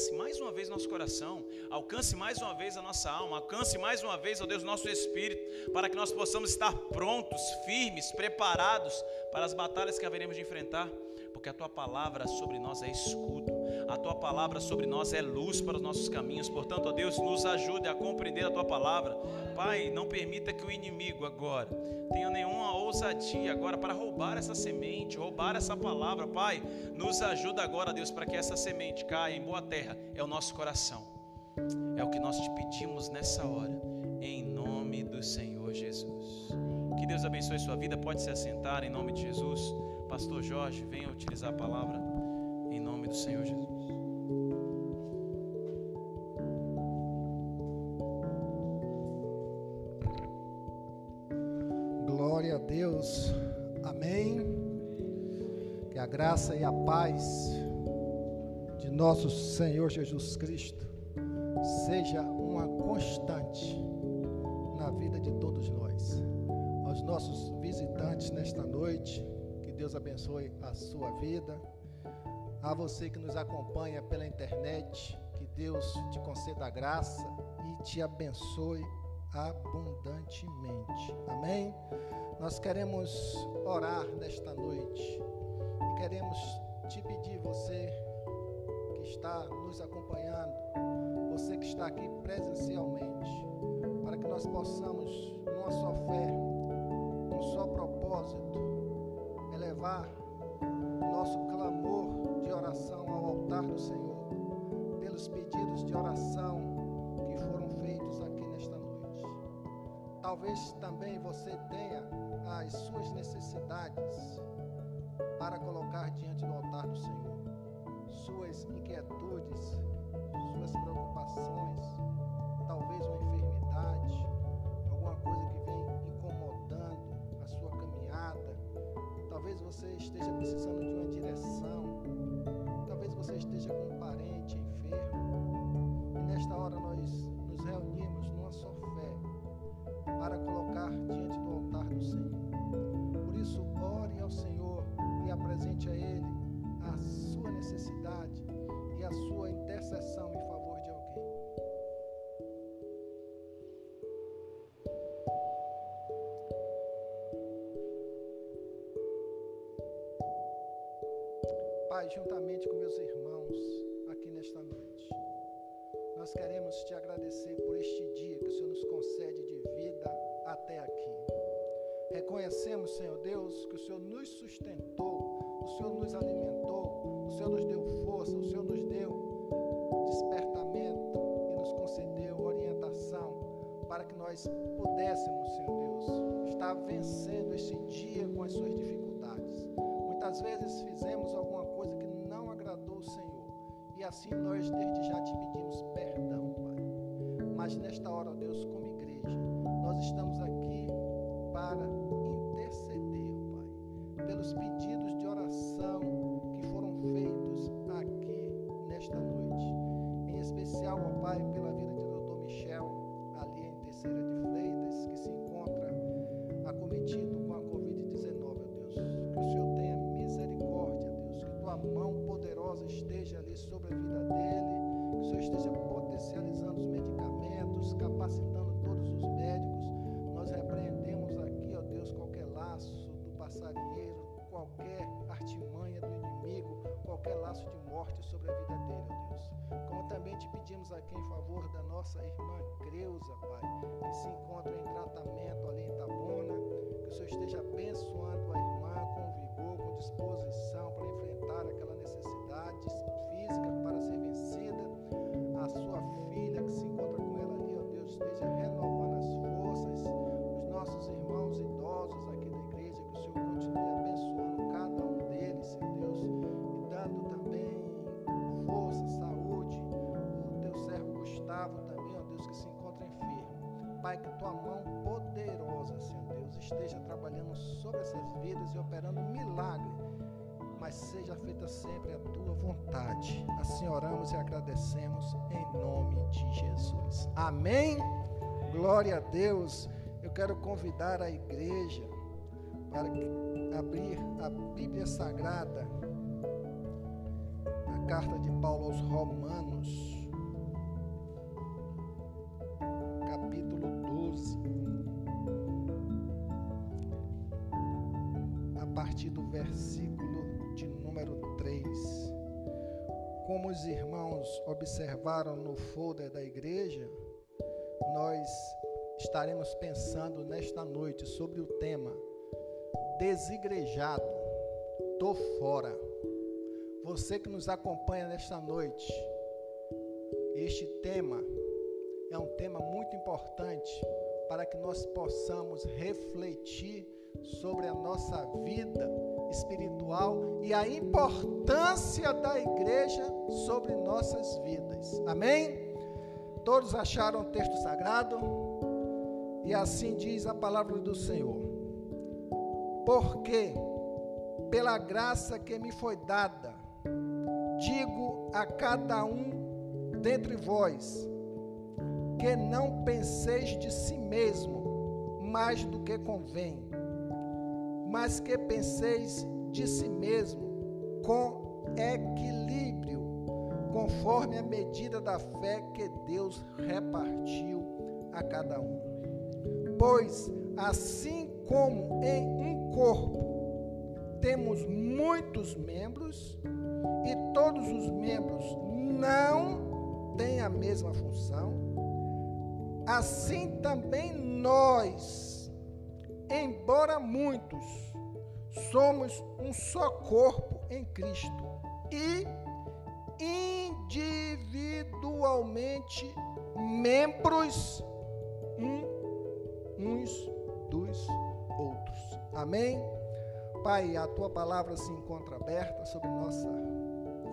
alcance mais uma vez nosso coração, alcance mais uma vez a nossa alma, alcance mais uma vez, ó Deus, nosso espírito, para que nós possamos estar prontos, firmes, preparados para as batalhas que haveremos de enfrentar, porque a tua palavra sobre nós é escudo, a tua palavra sobre nós é luz para os nossos caminhos. Portanto, ó Deus, nos ajude a compreender a tua palavra. Pai, não permita que o inimigo agora tenha nenhuma ousadia agora para roubar essa semente, roubar essa palavra. Pai, nos ajuda agora, Deus, para que essa semente caia em boa terra. É o nosso coração. É o que nós te pedimos nessa hora, em nome do Senhor Jesus. Que Deus abençoe sua vida. Pode se assentar em nome de Jesus. Pastor Jorge, venha utilizar a palavra em nome do Senhor Jesus. Graça e a paz de nosso Senhor Jesus Cristo seja uma constante na vida de todos nós. Aos nossos visitantes nesta noite, que Deus abençoe a sua vida. A você que nos acompanha pela internet, que Deus te conceda graça e te abençoe abundantemente. Amém? Nós queremos orar nesta noite queremos te pedir, você que está nos acompanhando, você que está aqui presencialmente, para que nós possamos, numa só fé, num só propósito, elevar nosso clamor de oração ao altar do Senhor, pelos pedidos de oração que foram feitos aqui nesta noite. Talvez também você tenha as suas necessidades para colocar diante do altar do Senhor, suas inquietudes, suas preocupações, talvez uma enfermidade, alguma coisa que vem incomodando a sua caminhada. Talvez você esteja precisando de uma direção, talvez você esteja com um parente enfermo. E nesta hora nós nos reunimos numa só fé para colocar diante sua necessidade e a sua intercessão em favor de alguém. Pai, juntamente com meus irmãos aqui nesta noite, nós queremos te agradecer por este dia que o Senhor nos concede de vida até aqui. Reconhecemos, Senhor Deus, que o Senhor nos sustentou, o Senhor nos alimentou, o Senhor nos deu força, o Senhor nos deu despertamento e nos concedeu orientação para que nós pudéssemos, Senhor Deus, estar vencendo este dia com as suas dificuldades. Muitas vezes fizemos alguma coisa que não agradou o Senhor e assim nós desde já te pedimos perdão, Pai. Mas nesta hora, Deus, como igreja, nós estamos aqui para Pai, que tua mão poderosa, Senhor Deus, esteja trabalhando sobre essas vidas e operando um milagre mas seja feita sempre a tua vontade. Assim oramos e agradecemos em nome de Jesus. Amém? Glória a Deus. Eu quero convidar a igreja para abrir a Bíblia Sagrada, a carta de Paulo aos Romanos, capítulo 12, a partir do versículo de número 3. Como os irmãos observaram no folder da igreja, nós estaremos pensando nesta noite sobre o tema desigrejado, tô fora. Você que nos acompanha nesta noite, este tema é um tema muito importante para que nós possamos refletir sobre a nossa vida espiritual e a importância da igreja sobre nossas vidas. Amém? Todos acharam o texto sagrado? E assim diz a palavra do Senhor. Porque, pela graça que me foi dada, digo a cada um dentre vós, que não penseis de si mesmo mais do que convém, mas que penseis de si mesmo com equilíbrio, conforme a medida da fé que Deus repartiu a cada um. Pois, assim como em um corpo temos muitos membros e todos os membros não têm a mesma função, assim também nós, embora muitos, somos um só corpo em Cristo e individualmente membros um, uns dos outros. Amém? Pai, a tua palavra se encontra aberta sobre nossa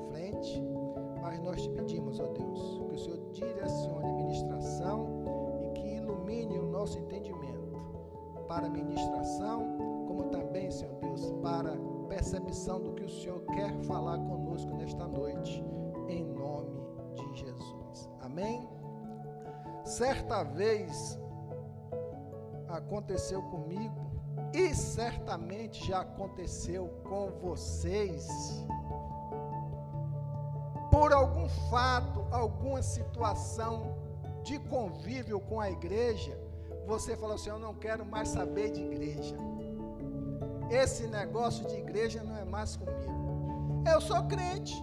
frente, mas nós te pedimos, ó Deus, que o Senhor direcione a ministração ilumine o nosso entendimento para ministração, como também, Senhor Deus, para percepção do que o Senhor quer falar conosco nesta noite, em nome de Jesus. Amém? Certa vez, aconteceu comigo e certamente já aconteceu com vocês. Por algum fato, alguma situação de convívio com a igreja, você falou assim: Eu não quero mais saber de igreja. Esse negócio de igreja não é mais comigo. Eu sou crente,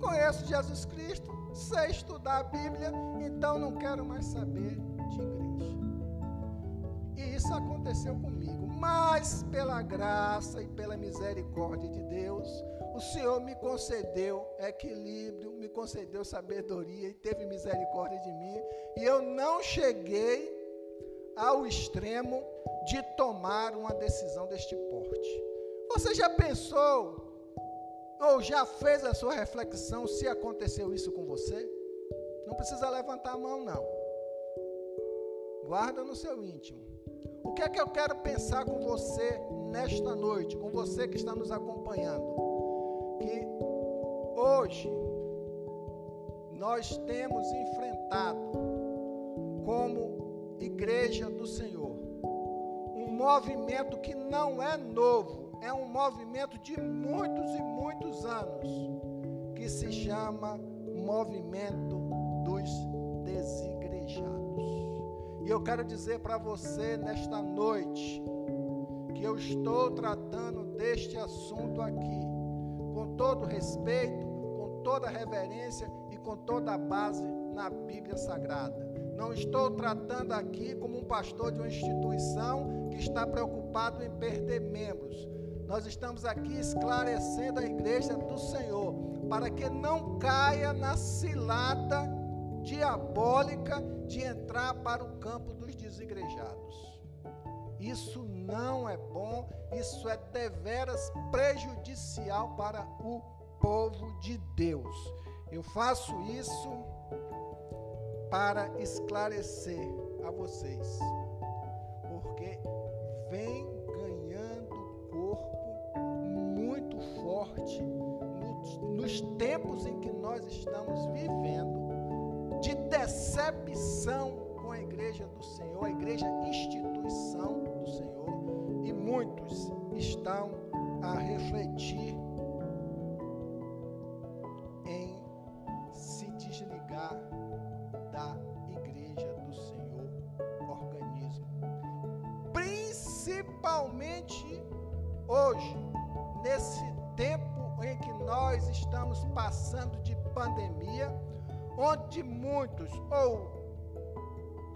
conheço Jesus Cristo, sei estudar a Bíblia, então não quero mais saber de igreja. E isso aconteceu comigo. Mas pela graça e pela misericórdia de Deus, o Senhor me concedeu equilíbrio, me concedeu sabedoria e teve misericórdia de mim. E eu não cheguei ao extremo de tomar uma decisão deste porte. Você já pensou ou já fez a sua reflexão se aconteceu isso com você? Não precisa levantar a mão, não. Guarda no seu íntimo. O que é que eu quero pensar com você nesta noite, com você que está nos acompanhando? Que hoje nós temos enfrentado, como igreja do Senhor, um movimento que não é novo, é um movimento de muitos e muitos anos, que se chama Movimento dos Desigrejados. E eu quero dizer para você nesta noite que eu estou tratando deste assunto aqui com todo respeito, com toda reverência e com toda a base na Bíblia Sagrada. Não estou tratando aqui como um pastor de uma instituição que está preocupado em perder membros. Nós estamos aqui esclarecendo a igreja do Senhor para que não caia na cilada diabólica de entrar para o campo dos desigrejados. Isso não é bom, isso é deveras prejudicial para o povo de Deus. Eu faço isso para esclarecer a vocês, porque vem ganhando corpo muito forte nos, nos tempos em que nós estamos vivendo de decepção com a igreja do Senhor, a igreja instituição do Senhor, e muitos estão a refletir em se desligar da igreja do Senhor, organismo. Principalmente hoje, nesse tempo em que nós estamos passando de pandemia, onde muitos ou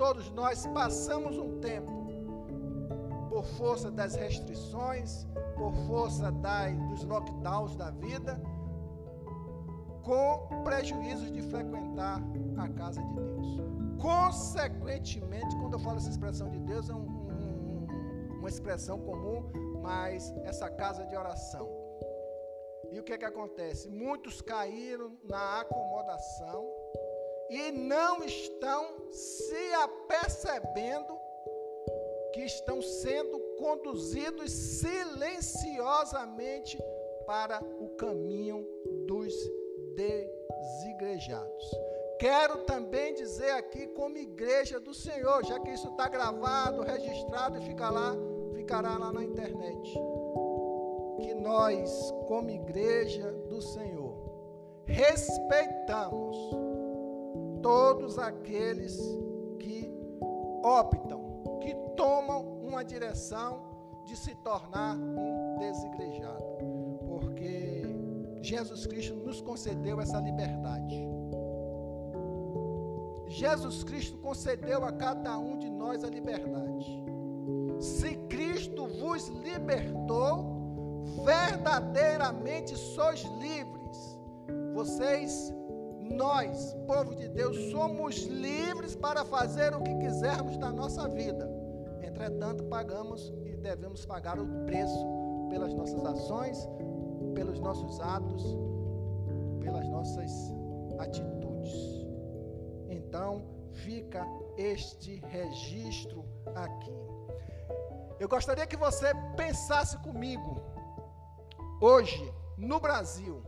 todos nós passamos um tempo por força das restrições, por força dos lockdowns da vida, com prejuízos de frequentar a casa de Deus. Consequentemente, quando eu falo essa expressão de Deus, é um, um, uma expressão comum, mas essa casa de oração. E o que, é que acontece? Muitos caíram na acomodação e não estão se apercebendo que estão sendo conduzidos silenciosamente para o caminho dos desigrejados. Quero também dizer aqui, como igreja do Senhor, já que isso está gravado, registrado e fica lá, ficará lá na internet, que nós, como igreja do Senhor, respeitamos todos aqueles que optam, que tomam uma direção de se tornar um desigrejado, porque Jesus Cristo nos concedeu essa liberdade. Jesus Cristo concedeu a cada um de nós a liberdade. Se Cristo vos libertou, verdadeiramente sois livres. Vocês, nós, povo de Deus, somos livres para fazer o que quisermos da nossa vida. Entretanto, pagamos e devemos pagar o preço pelas nossas ações, pelos nossos atos, pelas nossas atitudes. Então, fica este registro aqui. Eu gostaria que você pensasse comigo. Hoje, no Brasil,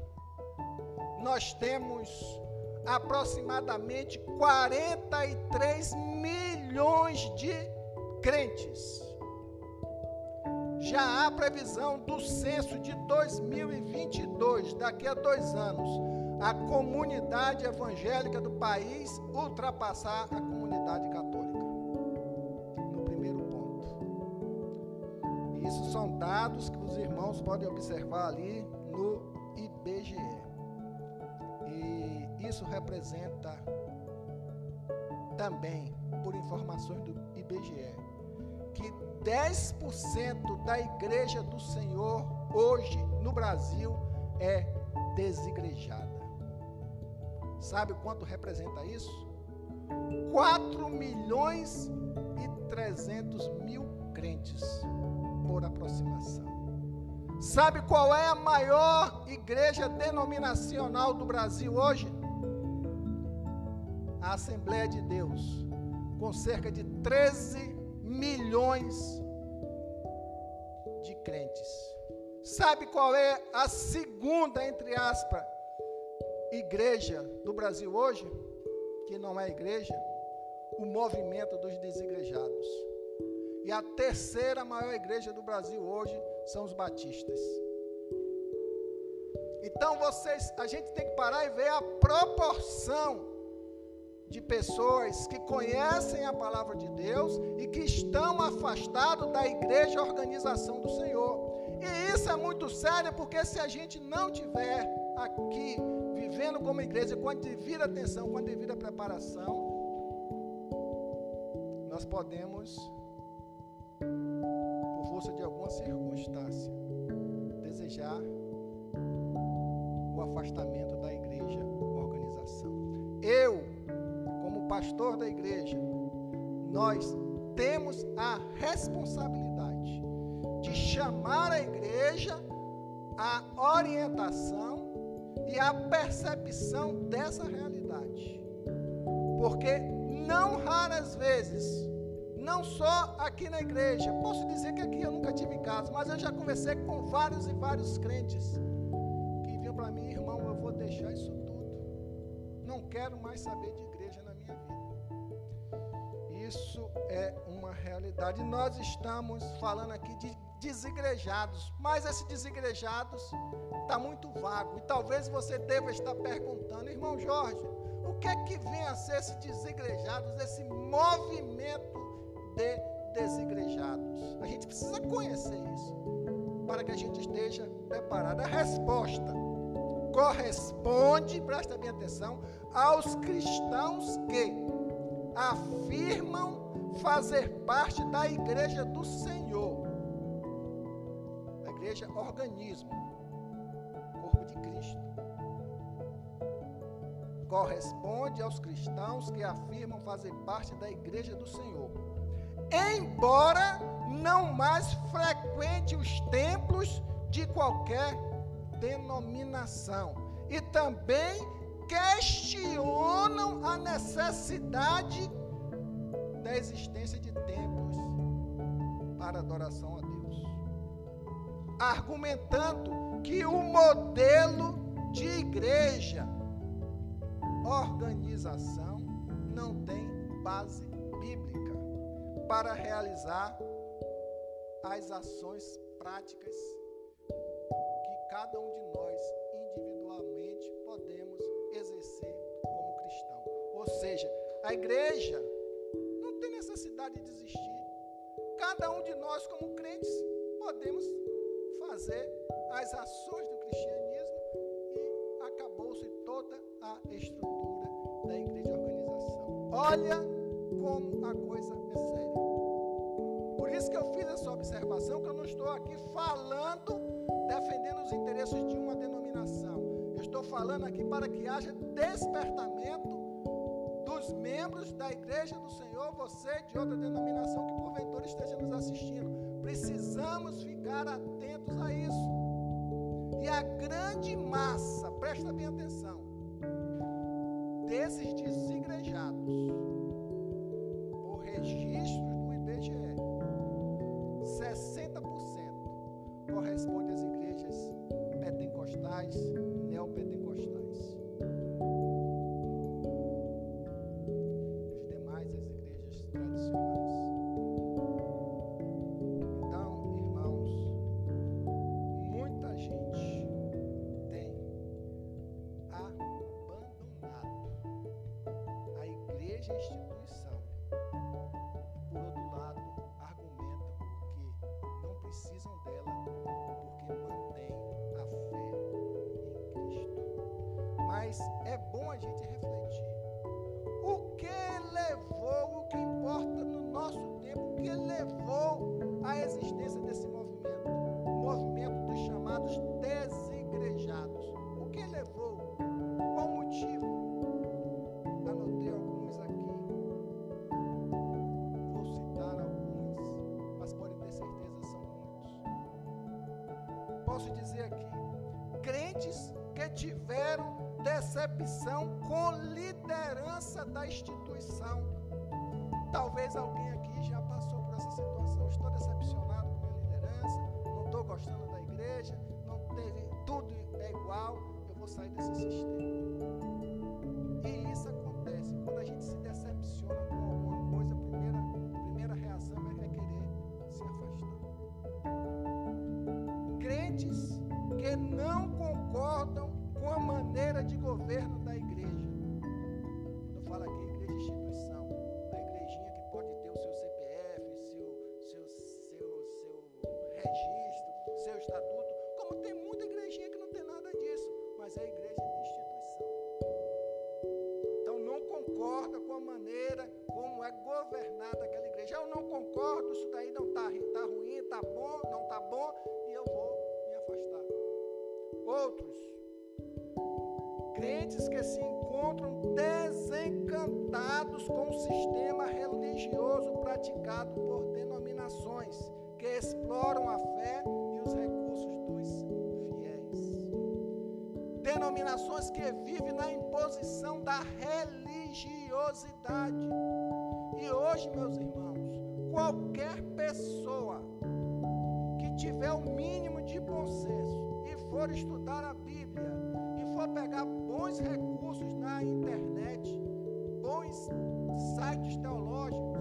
nós temos aproximadamente 43 milhões de crentes. Já há previsão do censo de 2022, daqui a dois anos, a comunidade evangélica do país ultrapassar a comunidade católica. No primeiro ponto. Isso são dados que os irmãos podem observar ali no IBGE. Isso representa também, por informações do IBGE, que 10% da igreja do Senhor hoje no Brasil é desigrejada. Sabe quanto representa isso? 4 milhões e 300 mil crentes, por aproximação. Sabe qual é a maior igreja denominacional do Brasil hoje? A Assembleia de Deus, com cerca de 13 milhões de crentes. Sabe qual é a segunda, entre aspas, igreja do Brasil hoje? Que não é igreja? O movimento dos desigrejados. E a terceira maior igreja do Brasil hoje são os batistas. Então vocês, a gente tem que parar e ver a proporção de pessoas que conhecem a palavra de Deus e que estão afastados da igreja organização do Senhor. E isso é muito sério porque se a gente não tiver aqui vivendo como igreja com a devida atenção, com a devida preparação, nós podemos, por força de alguma circunstância, desejar o afastamento da igreja, organização. Eu pastor da igreja, nós temos a responsabilidade de chamar a igreja à orientação e à percepção dessa realidade. Porque não raras vezes, não só aqui na igreja, posso dizer que aqui eu nunca tive caso, mas eu já conversei com vários e vários crentes que vinham para mim, irmão, eu vou deixar isso tudo. Não quero mais saber de isso é uma realidade. Nós estamos falando aqui de desigrejados, mas esse desigrejados está muito vago. E talvez você deva estar perguntando, irmão Jorge, o que é que vem a ser esse desigrejados, esse movimento de desigrejados? A gente precisa conhecer isso para que a gente esteja preparado. A resposta corresponde, presta bem atenção, aos cristãos que afirmam fazer parte da igreja do Senhor. A igreja organismo, corpo de Cristo. Corresponde aos cristãos que afirmam fazer parte da igreja do Senhor. Embora não mais frequente os templos de qualquer denominação. E também questionam a necessidade da existência de templos para adoração a Deus, argumentando que o modelo de igreja, organização, não tem base bíblica para realizar as ações práticas que cada um de nós a igreja não tem necessidade de existir. Cada um de nós, como crentes, podemos fazer as ações do cristianismo e acabou-se toda a estrutura da igreja organização. Olha como a coisa é séria isso que eu fiz essa observação, que eu não estou aqui falando, defendendo os interesses de uma denominação. Eu estou falando aqui para que haja despertamento dos membros da igreja do Senhor, você de outra denominação que porventura esteja nos assistindo. Precisamos ficar atentos a isso. E a grande massa, presta bem atenção, desses desigrejados, por registro posso dizer aqui, crentes que tiveram decepção com liderança da instituição. Talvez alguém aqui já passou por essa situação. Estou decepcionado com a liderança, não estou gostando da igreja, não teve tudo é igual, eu vou sair desse sistema. E hoje, meus irmãos, qualquer pessoa que tiver o mínimo de bom senso e for estudar a Bíblia e for pegar bons recursos na internet, bons sites teológicos,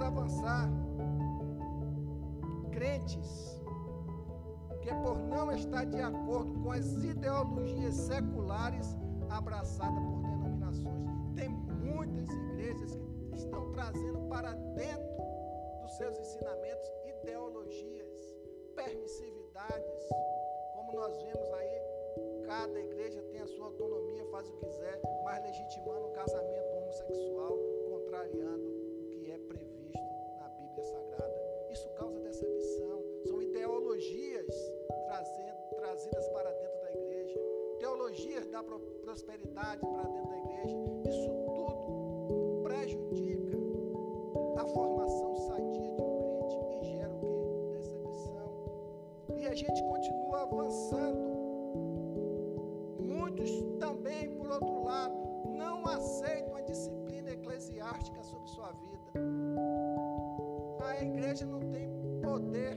Avançar. Crentes que por não estar de acordo com as ideologias seculares abraçadas por denominações. Tem muitas igrejas que estão trazendo para dentro dos seus ensinamentos ideologias, permissividades, como nós vemos aí Cada igreja tem a sua autonomia, faz o que quiser, mas legitimando o casamento homossexual, contrariando ideologias trazidas para dentro da igreja, teologias da prosperidade para dentro da igreja. Isso tudo prejudica a formação sadia de um crente e gera o que? Decepção. E a gente continua avançando também, por outro lado, não aceitam a disciplina eclesiástica sobre sua vida. A igreja não tem poder,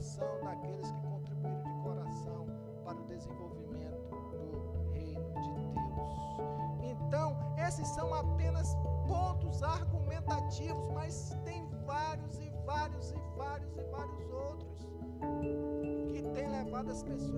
Frustração daqueles que contribuíram de coração para o desenvolvimento do reino de Deus. Então, esses são apenas pontos argumentativos, mas tem vários e vários e vários e vários outros que têm levado as pessoas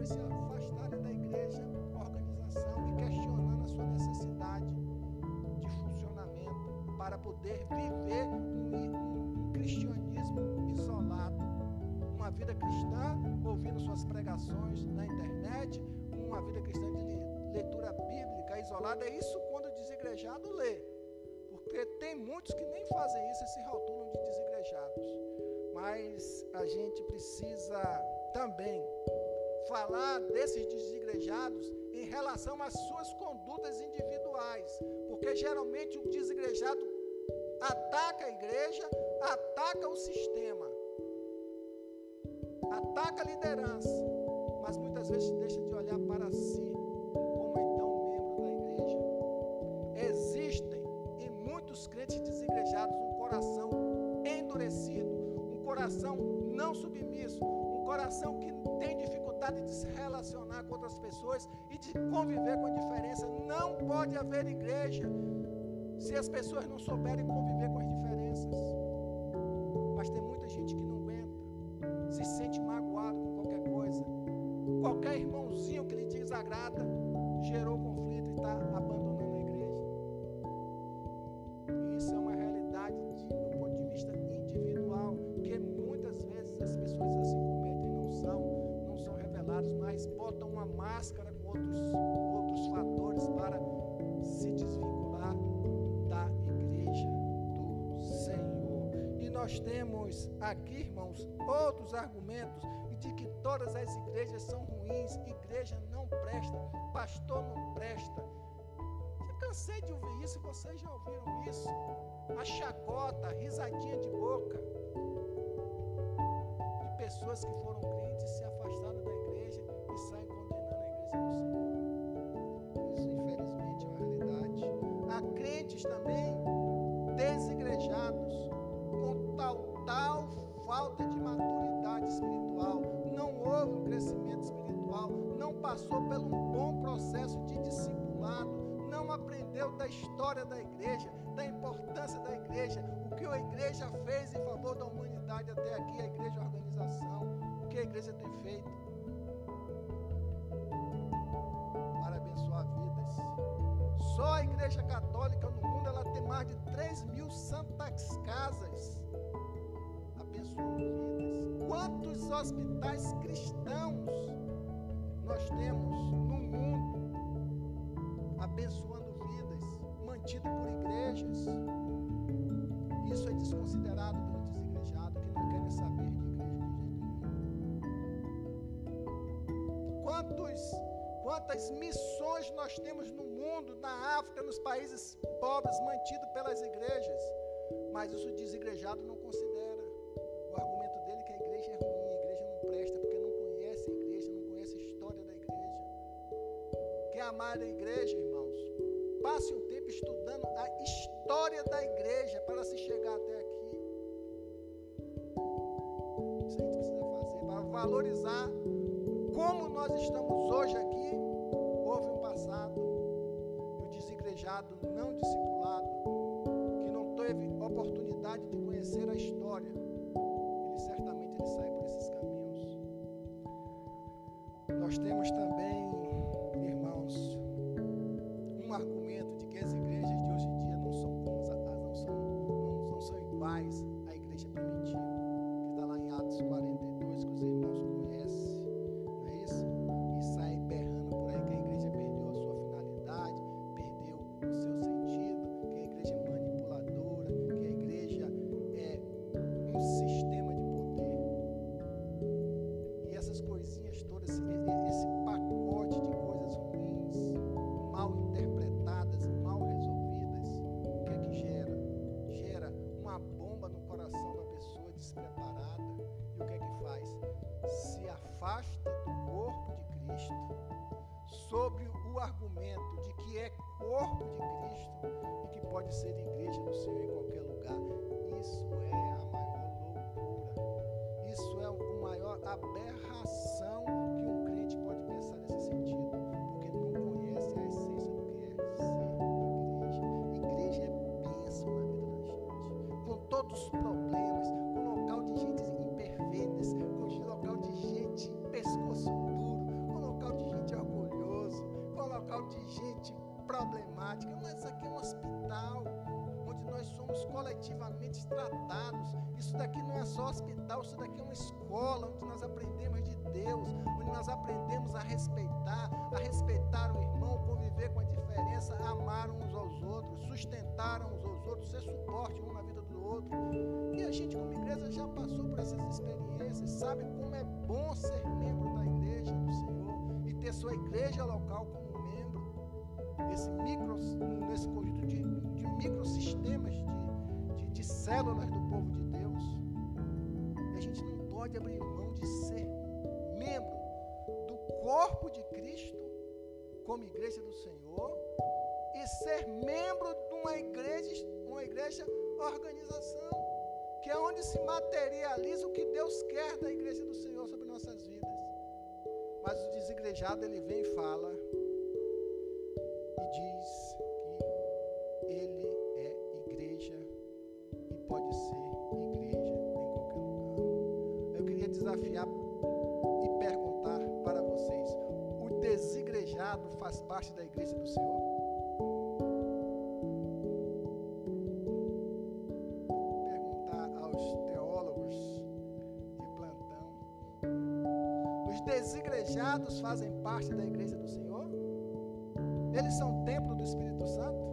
É isso quando o desigrejado lê. Porque tem muitos que nem fazem isso e se rotulam de desigrejados. Mas a gente precisa também falar desses desigrejados em relação às suas condutas individuais, porque geralmente o desigrejado ataca a igreja, ataca o sistema, ataca a liderança, mas muitas vezes deixa de olhar para si coração não submisso, um coração que tem dificuldade de se relacionar com outras pessoas e de conviver com a diferença. Não pode haver igreja se as pessoas não souberem conviver com as diferenças. Mas tem muita gente que não aguenta, se sente magoado com qualquer coisa. Qualquer irmãozinho que lhe desagrada gerou conflito e está abandonando nós temos aqui, irmãos, outros argumentos de que todas as igrejas são ruins, igreja não presta, pastor não presta. Já cansei de ouvir isso, vocês já ouviram isso? A chacota, a risadinha de boca de pessoas que foram crentes, se afastaram história da igreja, da importância da igreja, o que a igreja fez em favor da humanidade até aqui, a igreja a organização, o que a igreja tem feito para abençoar vidas. Só a igreja católica no mundo ela tem mais de 3 mil santas casas abençoando vidas. Quantos hospitais cristãos quantas missões nós temos no mundo, na África, nos países pobres, mantido pelas igrejas? Mas isso o desigrejado não considera. O argumento dele é que a igreja é ruim, a igreja não presta, porque não conhece a igreja, não conhece a história da igreja. Quer amar a igreja, irmãos? Passe um tempo estudando a história da igreja para se chegar até aqui. Isso a gente precisa fazer para valorizar como nós estamos hoje aqui. Desigrejado não discipulado, que não teve oportunidade de conhecer a história, ele certamente ele sai por esses caminhos. Nós temos também, somos coletivamente tratados. Isso daqui não é só hospital, isso daqui é uma escola onde nós aprendemos de Deus, onde nós aprendemos a respeitar, a respeitar o irmão, conviver com a diferença, amar uns aos outros, sustentar uns aos outros, ser suporte um na vida do outro. E a gente, como igreja, já passou por essas experiências, sabe como é bom ser membro da igreja do Senhor e ter sua igreja local como membro nesse micro, nesse conjunto de, de microsistemas de, de, células do povo de Deus. E a gente não pode abrir mão de ser membro do corpo de Cristo como igreja do Senhor e ser membro de uma igreja, uma igreja organização, que é onde se materializa o que Deus quer da igreja do Senhor sobre nossas vidas. Mas o desigrejado ele vem e fala e diz que ele desafiar e perguntar para vocês: o desigrejado faz parte da igreja do Senhor? Perguntar aos teólogos de plantão. Os desigrejados fazem parte da igreja do Senhor? Eles são templo do Espírito Santo?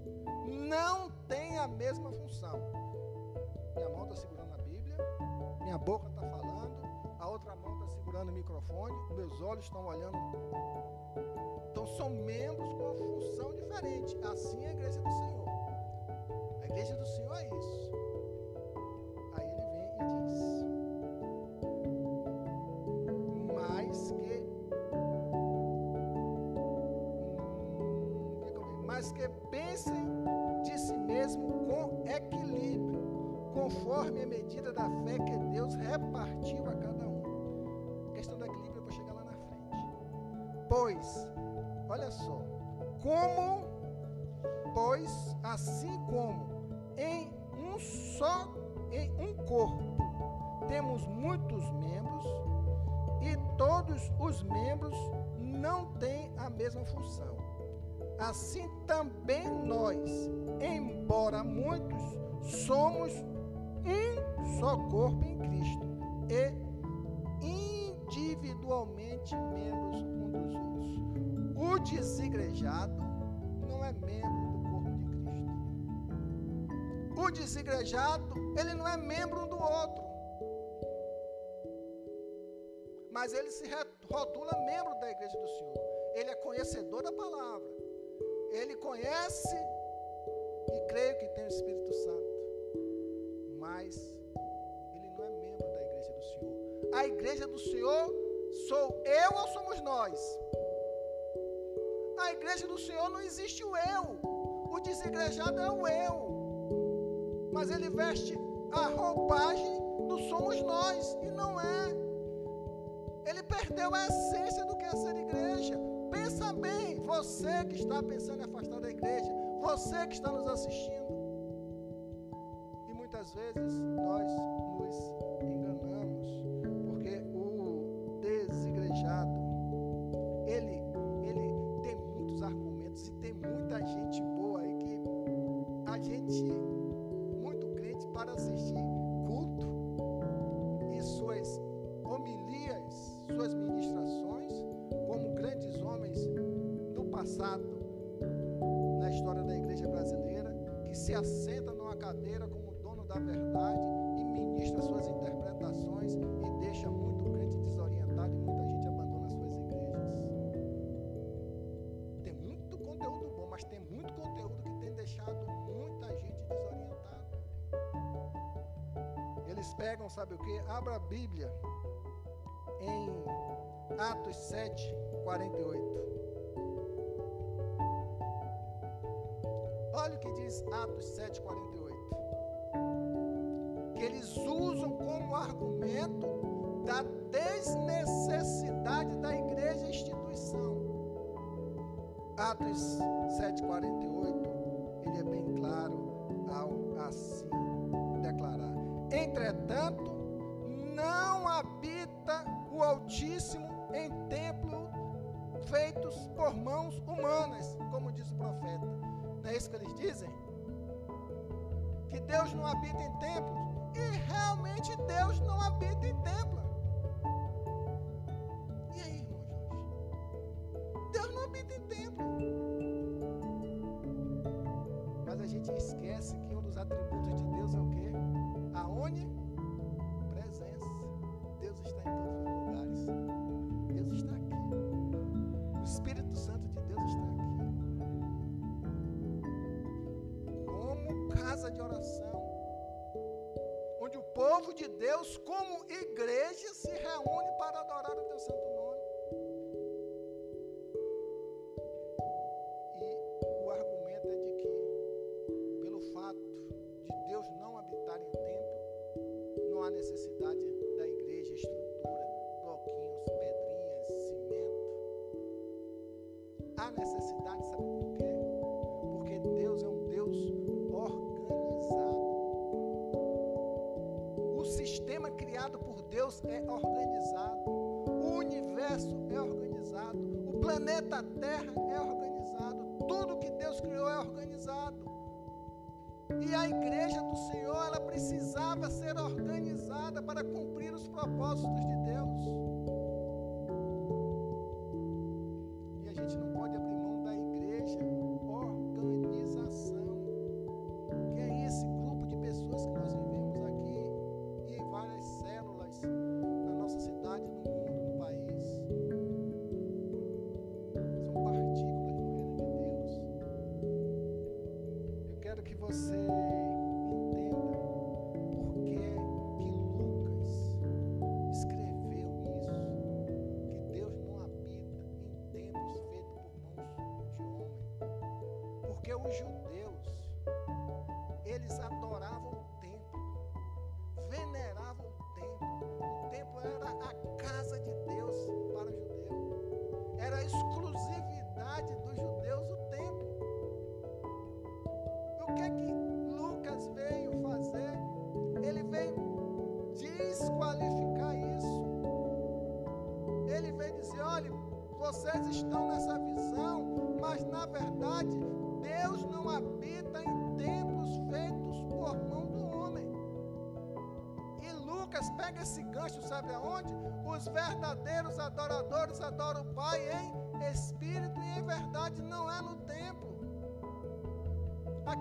meus olhos estão olhando. Então são membros com uma função diferente. Assim é a igreja do Senhor. A igreja do Senhor é isso. conforme a medida da fé que Deus repartiu a cada um. Pois, olha só, como, pois, assim como em um só, em um corpo, temos muitos membros e todos os membros não têm a mesma função. Assim também nós, embora muitos, somos um só corpo em Cristo e individualmente membros um dos outros. O desigrejado não é membro do corpo de Cristo. O desigrejado, ele não é membro um do outro. Mas ele se rotula membro da igreja do Senhor. Ele é conhecedor da palavra. Ele conhece e creio que tem o Espírito Santo mas ele não é membro da igreja do Senhor. A igreja do Senhor sou eu ou somos nós? A igreja do Senhor não existe o eu. O desigrejado é o eu. Mas ele veste a roupagem do somos nós e não é. Ele perdeu a essência do que é ser igreja. Pensa bem, você que está pensando em afastar da igreja, você que está nos assistindo muitas vezes nós Atos 7, 48. Olha o que diz Atos 7, 48. Que eles usam como argumento da desnecessidade da igreja instituição. Atos 7, 48 humanas, como diz o profeta. Não é isso que eles dizem? Que Deus não habita em templos e realmente Deus não habita em templo. Teu santo nome.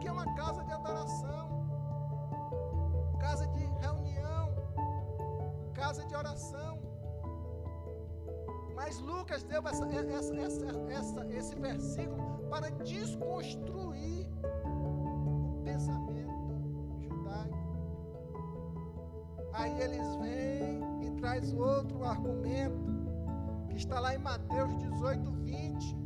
Aqui é uma casa de adoração, casa de reunião, casa de oração. Mas Lucas deu essa, essa, essa, esse versículo para desconstruir o pensamento judaico. Aí eles vêm e traz outro argumento que está lá em Mateus 18, 20.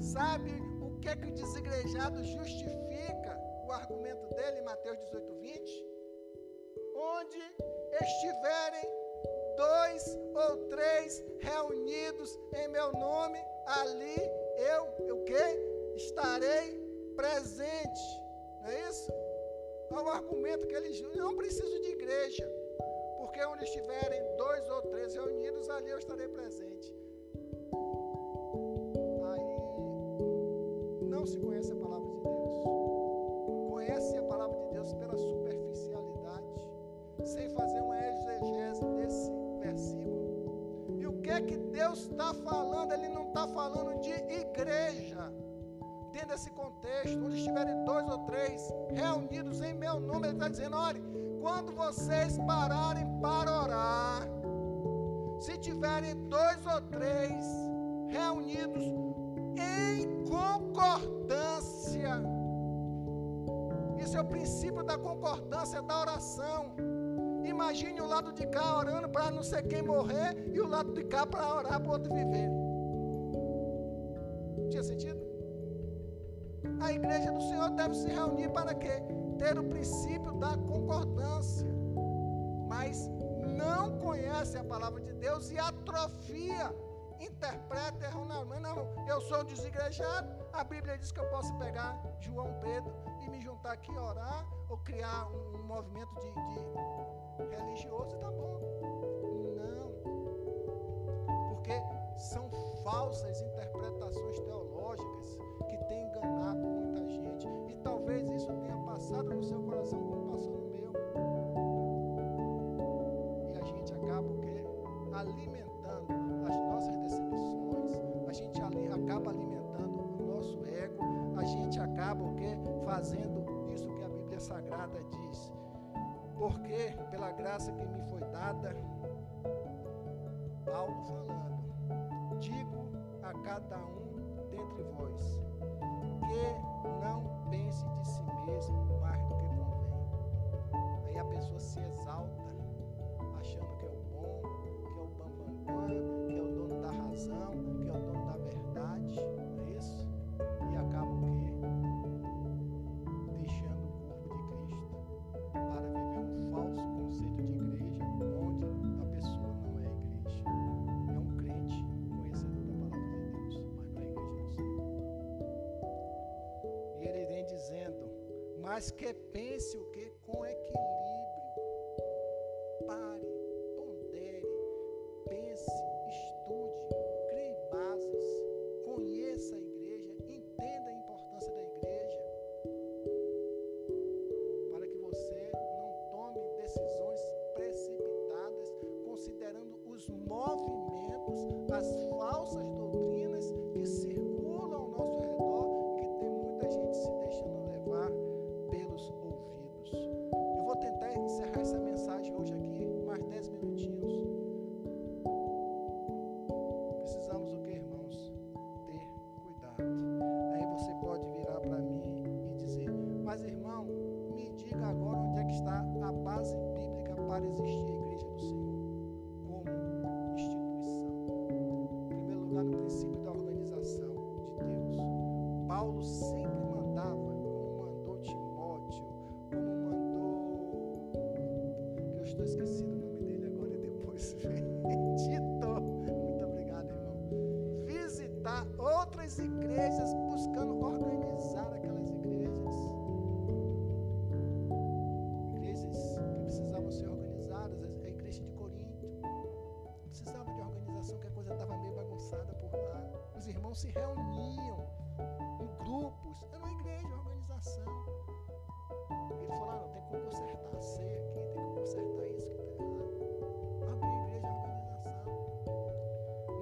Sabe o que é que o desigrejado justifica o argumento dele em Mateus 18, 20? Onde estiverem dois ou três reunidos em meu nome, ali eu, eu que? Estarei presente. Não é isso? É o argumento que eles eu não preciso de igreja, porque onde estiverem dois ou três reunidos, ali eu estarei presente. Falando? Ele não está falando de igreja. Dentro desse contexto, onde estiverem dois ou três reunidos em meu nome, Ele está dizendo: olha, quando vocês pararem para orar, se tiverem dois ou três reunidos em concordância, isso é o princípio da concordância da oração. Imagine o lado de cá orando para não sei quem morrer e o lado de cá para orar para o outro viver. Tinha sentido? A igreja do Senhor deve se reunir para quê? Ter o princípio da concordância. Mas não conhece a palavra de Deus e atrofia, interpreta erroneamente. Não, eu sou um desigrejado. A Bíblia diz que eu posso pegar João Pedro juntar aqui orar ou criar um, um movimento de, de religioso, tá bom. Não. Porque são falsas interpretações teológicas que têm enganado muita gente. E talvez isso tenha passado no seu coração como passou no meu. E a gente acaba o quê? Alimentando gente acaba o quê? Fazendo isso que a Bíblia Sagrada diz porque, pela graça que me foi dada, Paulo falando, digo a cada um dentre vós, que não pense de si mesmo mais do que convém. Aí a pessoa se exalta,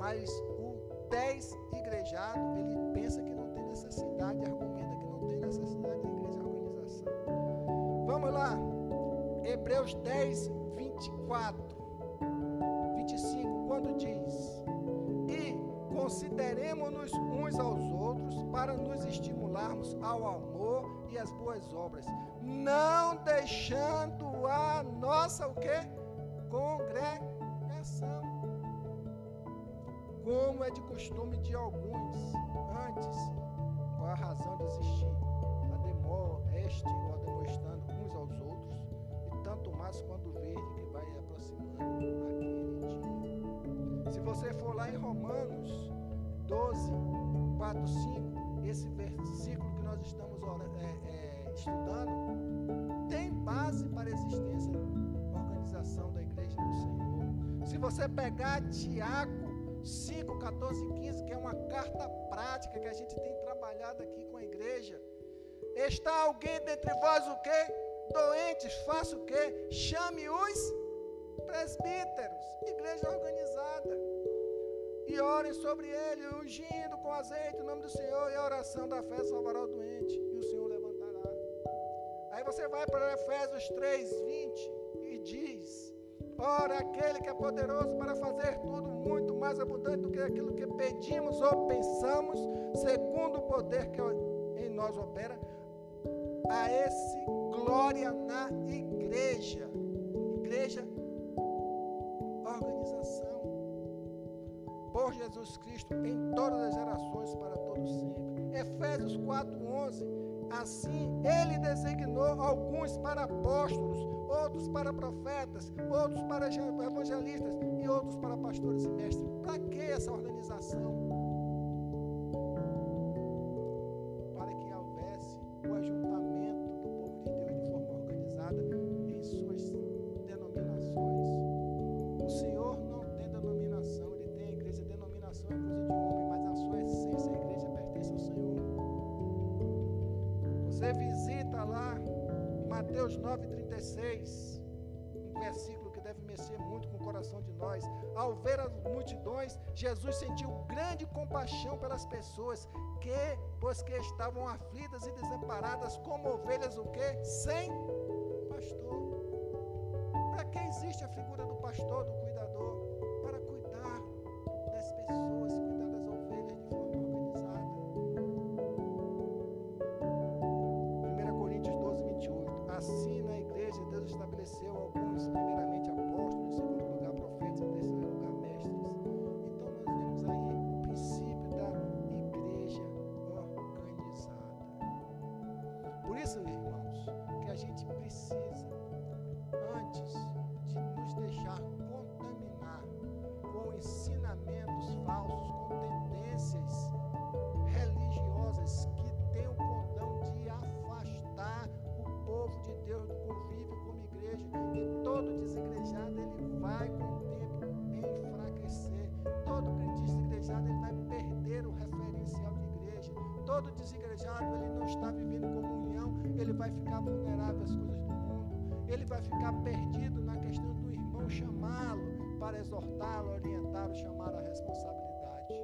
Mas o dez-igrejado, ele pensa que não tem necessidade, argumenta que não tem necessidade de igreja organização. Vamos lá. Hebreus 10, 24, 25, quando diz: E consideremos-nos uns aos outros para nos estimularmos ao amor e às boas obras, é de costume de alguns. Antes, qual a razão de existir? A demor, este ou a demonstrando uns aos outros, e tanto mais quando verde que vai aproximando aquele dia. Se você for lá em Romanos 12, 4, 5, esse versículo que nós estamos é, é, estudando, tem base para a existência, organização da igreja do Senhor. Se você pegar Tiago 5, 14 e 15, que é uma carta prática que a gente tem trabalhado aqui com a igreja. Está alguém dentre vós o quê? Doentes, faça o quê? Chame os presbíteros, igreja organizada. E orem sobre ele, ungindo com azeite o nome do Senhor, e a oração da fé salvará o doente, e o Senhor levantará. Aí você vai para Efésios 3, 20 e diz: Ora, aquele que é poderoso para fazer tudo muito mais abundante do que aquilo que pedimos ou pensamos, segundo o poder que em nós opera, a esse glória na igreja. Igreja, organização. Por Jesus Cristo em todas as gerações, para todos sempre. Efésios 4:11. Assim, ele designou alguns para apóstolos, outros para profetas, outros para evangelistas e outros para pastores e mestres. Para que essa organização? Jesus sentiu grande compaixão pelas pessoas que, pois que estavam aflitas e desamparadas, como ovelhas o quê? Sem pastor. Para que existe a figura do pastor, do cuidador? Para cuidar das pessoas, Todo desigrejado ele não está vivendo comunhão, ele vai ficar vulnerável às coisas do mundo. Ele vai ficar perdido na questão do irmão chamá-lo para exortá-lo, orientá-lo, chamar a responsabilidade.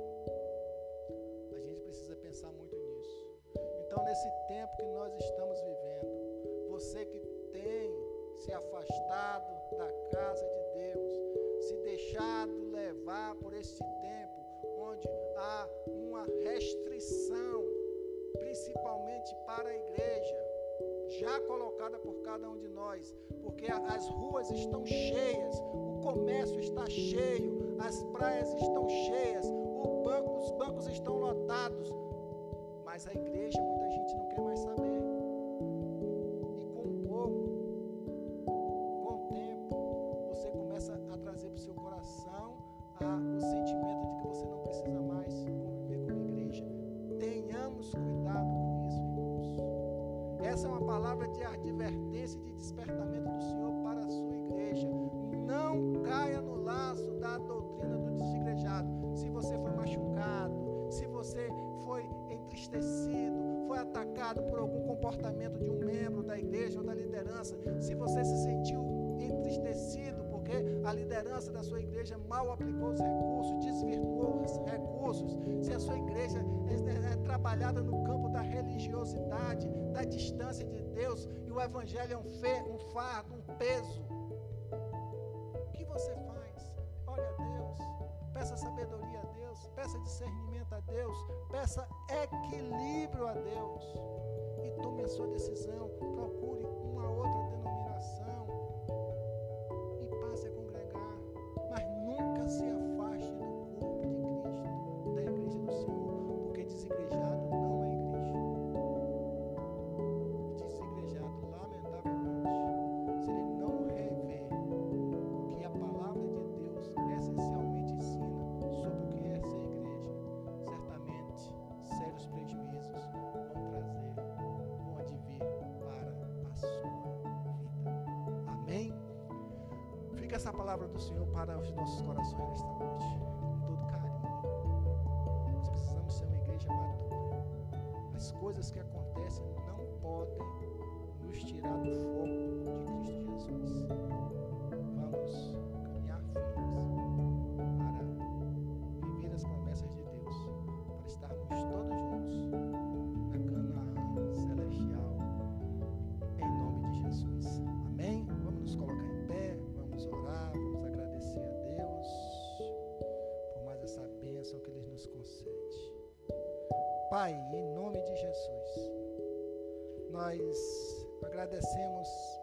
A gente precisa pensar muito nisso. Então, nesse tempo que nós estamos vivendo, você que tem se afastado da casa de Deus, se deixado levar por este tempo onde há uma restrição, principalmente para a igreja, já colocada por cada um de nós, porque as ruas estão cheias, o comércio está cheio, as praias estão cheias, banco, os bancos estão lotados, mas a igreja muita gente não quer mais saber. Liderança da sua igreja mal aplicou os recursos, desvirtuou os recursos, se a sua igreja é, é trabalhada no campo da religiosidade, da distância de Deus, e o evangelho é um, fe, um fardo, um peso, o que você faz? Olha a Deus, peça sabedoria a Deus, peça discernimento a Deus, peça equilíbrio a Deus e tome a sua decisão. Procure uma outra denominação nunca do foco de Cristo Jesus. Vamos caminhar firmes para viver as promessas de Deus, para estarmos todos juntos na Canaã celestial, em nome de Jesus. Amém? Vamos nos colocar em pé, vamos orar, vamos agradecer a Deus por mais essa bênção que Ele nos concede. Pai, em nome de Jesus, nós agradecemos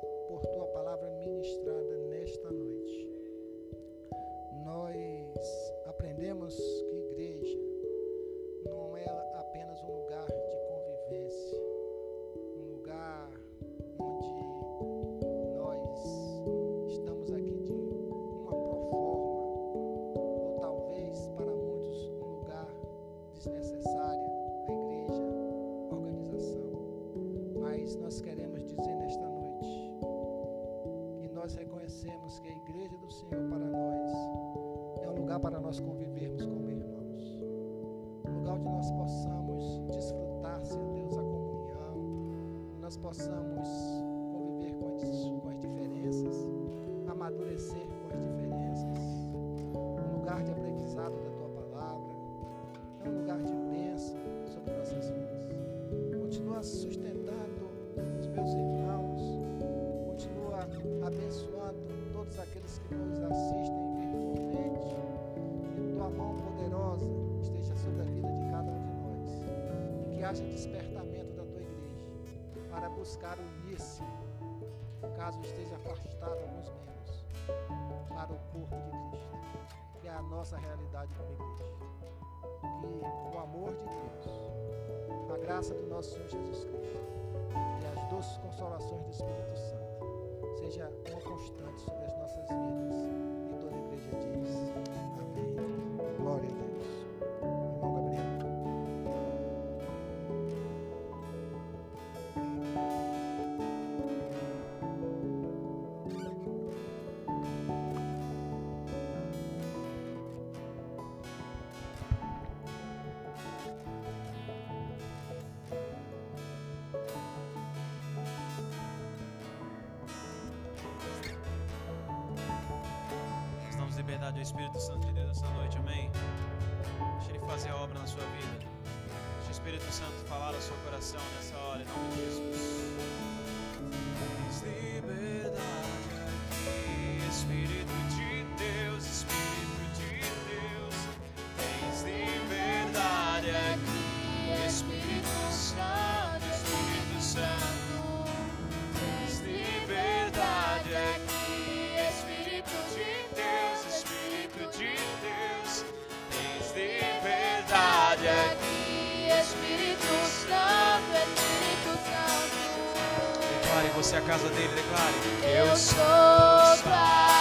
liberdade ao Espírito Santo de Deus essa noite, amém? Deixa Ele fazer a obra na sua vida. Deixa o Espírito Santo falar ao seu coração nessa hora, em nome de Jesus. Liberdade aqui, Espírito de você a casa dele, declare: Eu sou pai.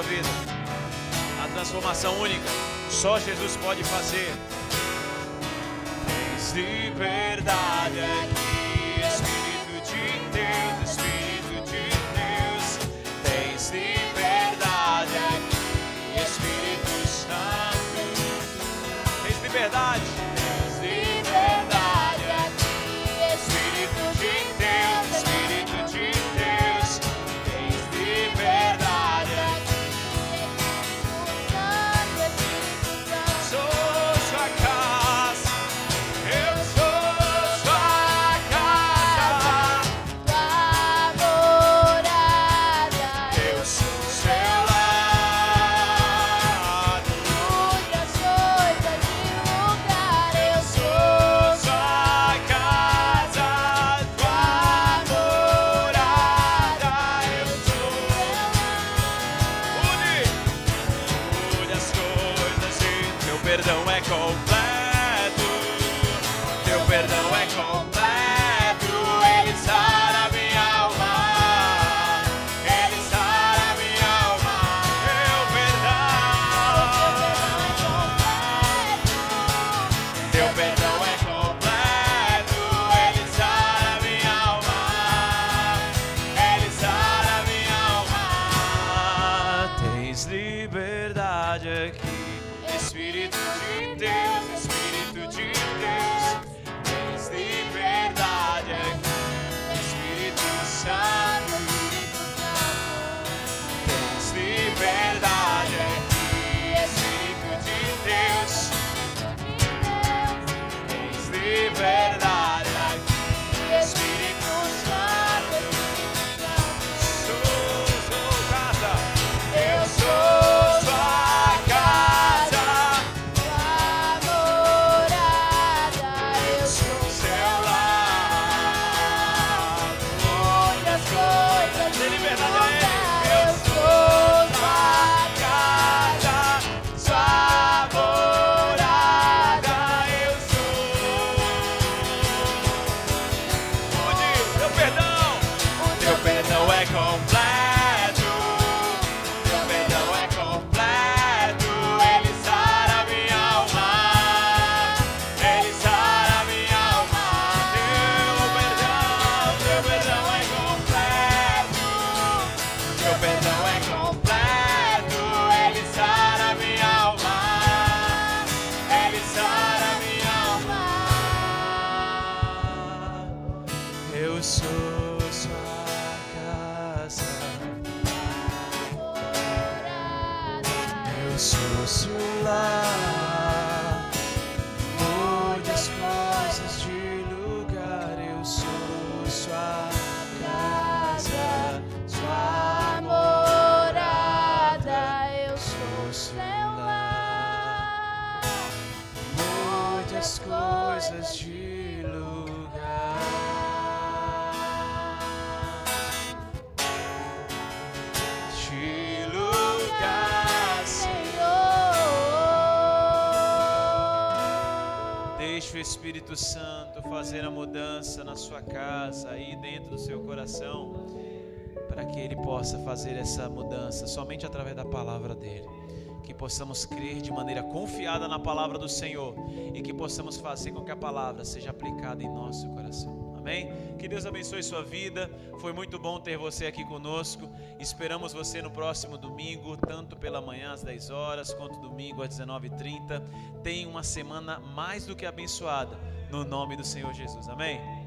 sua vida. A transformação única só Jesus pode fazer. Liberdade aqui. coração, para que Ele possa fazer essa mudança somente através da palavra dEle. Que possamos crer de maneira confiada na palavra do Senhor e que possamos fazer com que a palavra seja aplicada em nosso coração. Amém? Que Deus abençoe sua vida. Foi muito bom ter você aqui conosco. Esperamos você no próximo domingo, tanto pela manhã às 10 horas, quanto domingo às 19h30. Tenha uma semana mais do que abençoada, no nome do Senhor Jesus. Amém?